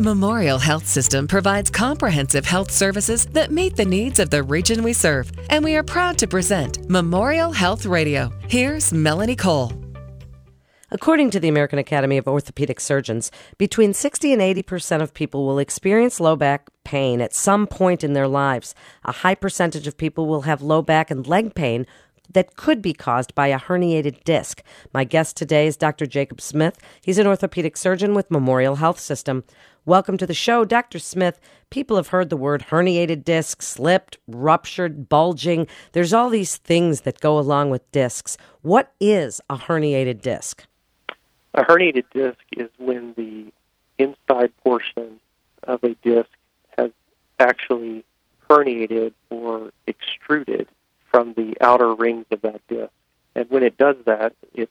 Memorial Health System provides comprehensive health services that meet the needs of the region we serve, and we are proud to present Memorial Health Radio. Here's Melanie Cole. According to the American Academy of Orthopedic Surgeons, between 60 and 80 percent of people will experience low back pain at some point in their lives. A high percentage of people will have low back and leg pain that could be caused by a herniated disc. My guest today is Dr. Jacob Smith. He's an orthopedic surgeon with Memorial Health System. Welcome to the show, Dr. Smith. People have heard the word herniated disc, slipped, ruptured, bulging. There's all these things that go along with discs. What is a herniated disc? A herniated disc is when the inside portion of a disc has actually herniated or extruded outer rings of that disc. And when it does that, it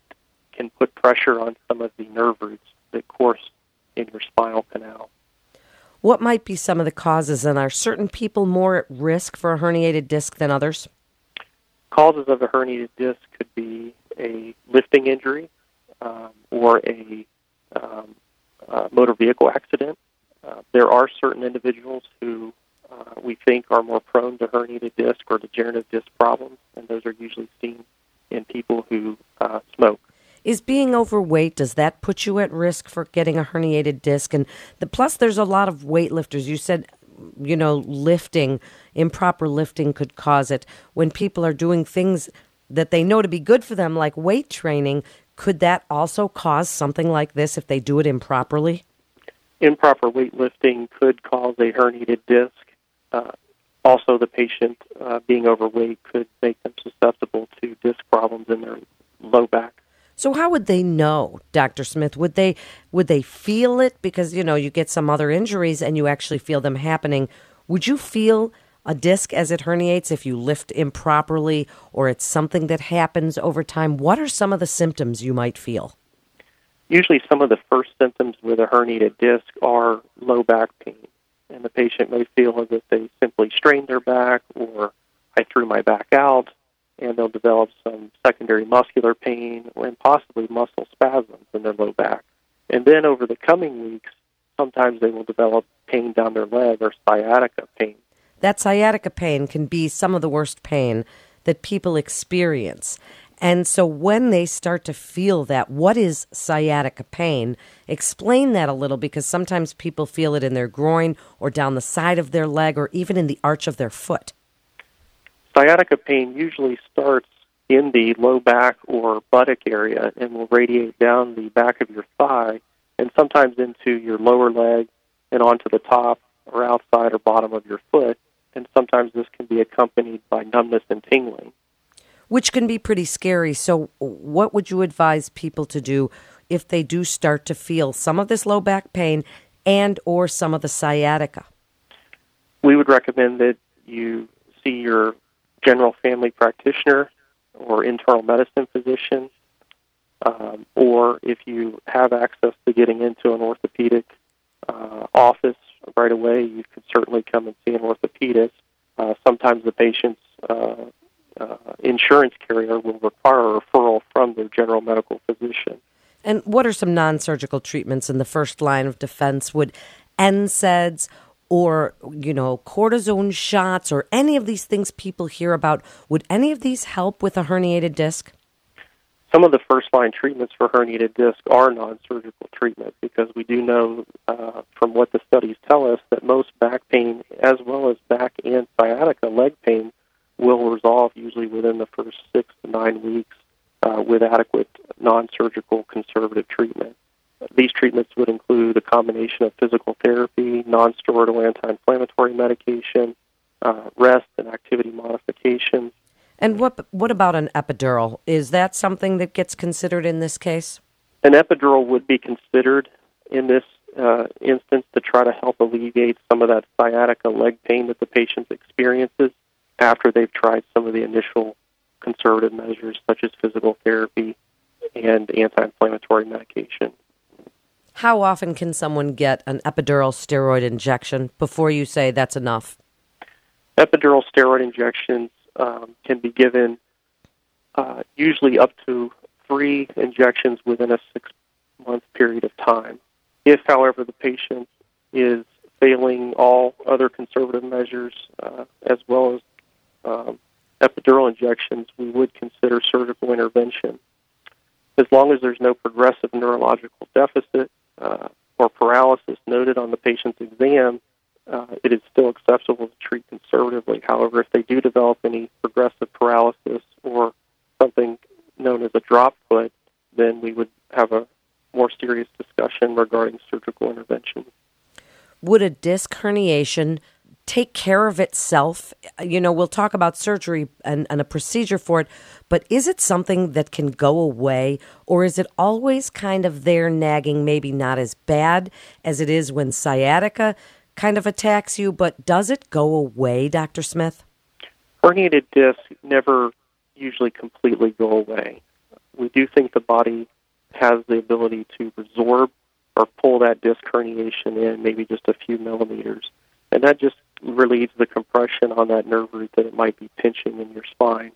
can put pressure on some of the nerve roots that course in your spinal canal. What might be some of the causes, and are certain people more at risk for a herniated disc than others? Causes of a herniated disc could be a lifting injury um, or a um, uh, motor vehicle accident. Uh, there are certain individuals who uh, we think are more prone to herniated disc or degenerative disc problems, those are usually seen in people who uh, smoke. Is being overweight does that put you at risk for getting a herniated disc? And the plus, there's a lot of weightlifters. You said, you know, lifting, improper lifting could cause it. When people are doing things that they know to be good for them, like weight training, could that also cause something like this if they do it improperly? Improper weightlifting could cause a herniated disc. Uh, also, the patient uh, being overweight could make them susceptible to disc problems in their low back. So how would they know, Dr. Smith? Would they would they feel it because you know you get some other injuries and you actually feel them happening? Would you feel a disc as it herniates if you lift improperly or it's something that happens over time? What are some of the symptoms you might feel? Usually some of the first symptoms with a herniated disc are low back pain. And the patient may feel as if they simply strained their back or I threw my back out and they'll develop some secondary muscular pain and possibly muscle spasms in their low back. And then over the coming weeks, sometimes they will develop pain down their leg or sciatica pain. That sciatica pain can be some of the worst pain that people experience. And so when they start to feel that, what is sciatica pain? Explain that a little because sometimes people feel it in their groin or down the side of their leg or even in the arch of their foot. Sciatica pain usually starts in the low back or buttock area and will radiate down the back of your thigh and sometimes into your lower leg and onto the top or outside or bottom of your foot. And sometimes this can be accompanied by numbness and tingling. Which can be pretty scary. So, what would you advise people to do if they do start to feel some of this low back pain and or some of the sciatica? We would recommend that you see your general family practitioner or internal medicine physician, um, or if you have access to getting into an orthopedic uh, office right away, you could certainly come and see an orthopedist. Uh, sometimes the patient's uh, uh insurance carrier will require a referral from their general medical physician. And what are some non surgical treatments in the first line of defense? Would NSAIDs or you know cortisone shots or any of these things people hear about would any of these help with a herniated disc some of the first line treatments for herniated disc are non-surgical treatment because we do know uh, from what the studies tell us that most back pain as well as back and sciatica leg pain will resolve usually within the first six to nine weeks uh, with adequate non-surgical conservative treatment these treatments would include a combination of physical therapy, nonsteroidal anti-inflammatory medication, uh, rest and activity modifications. And what what about an epidural? Is that something that gets considered in this case? An epidural would be considered in this uh, instance to try to help alleviate some of that sciatica leg pain that the patient experiences after they've tried some of the initial conservative measures such as physical therapy and anti-inflammatory medication. How often can someone get an epidural steroid injection before you say that's enough? Epidural steroid injections um, can be given uh, usually up to three injections within a six month period of time. If, however, the patient is failing all other conservative measures, uh, as well as um, epidural injections, we would consider surgical intervention. As long as there's no progressive neurological deficit uh, or paralysis noted on the patient's exam, uh, it is still acceptable to treat conservatively. However, if they do develop any progressive paralysis or something known as a drop foot, then we would have a more serious discussion regarding surgical intervention. Would a disc herniation take care of itself? You know, we'll talk about surgery and, and, a procedure for it, but is it something that can go away, or is it always kind of there nagging, maybe not as bad as it is when sciatica kind of attacks you, but does it go away, Dr. Smith? Herniated discs never usually completely go away. We do think the body has the ability to resorb or pull that disc herniation in maybe just a few millimeters. And that just relieves the compression on that nerve root that it might be pinching in your spine.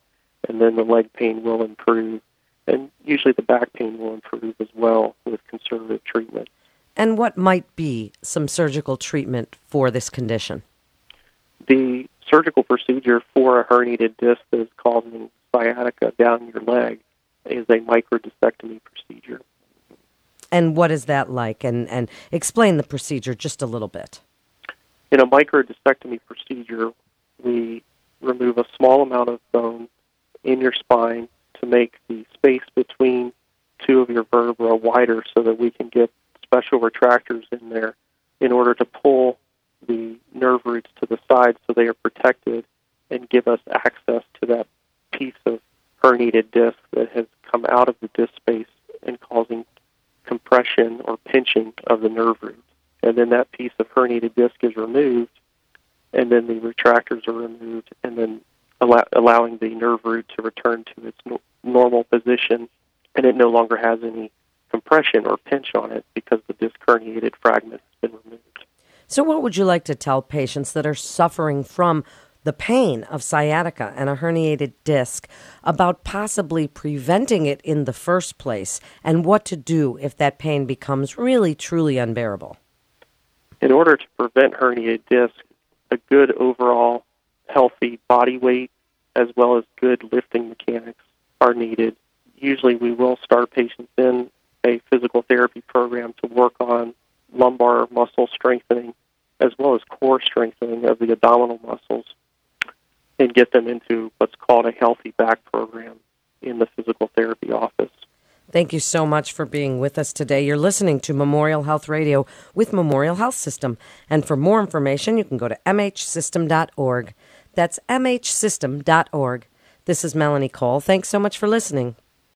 And then the leg pain will improve. And usually the back pain will improve as well with conservative treatment. And what might be some surgical treatment for this condition? The surgical procedure for a herniated disc that is causing sciatica down your leg is a microdiscectomy procedure. And what is that like? And, and explain the procedure just a little bit. In a microdiscectomy procedure, we remove a small amount of bone in your spine to make the space between two of your vertebrae wider so that we can get special retractors in there in order to pull the nerve roots to the side so they are protected and give us access to that piece of herniated disc that has come out of the disc space and causing compression or pinching of the nerve root. And then that piece of herniated disc is removed, and then the retractors are removed, and then allow- allowing the nerve root to return to its no- normal position, and it no longer has any compression or pinch on it because the disc herniated fragment has been removed. So, what would you like to tell patients that are suffering from the pain of sciatica and a herniated disc, about possibly preventing it in the first place, and what to do if that pain becomes really, truly unbearable. In order to prevent herniated disc, a good overall healthy body weight as well as good lifting mechanics are needed. Usually, we will start patients in a physical therapy program to work on lumbar muscle strengthening as well as core strengthening of the abdominal muscles and get them into what's called a healthy back program in the physical therapy office. Thank you so much for being with us today. You're listening to Memorial Health Radio with Memorial Health System. And for more information, you can go to mhsystem.org. That's mhsystem.org. This is Melanie Cole. Thanks so much for listening.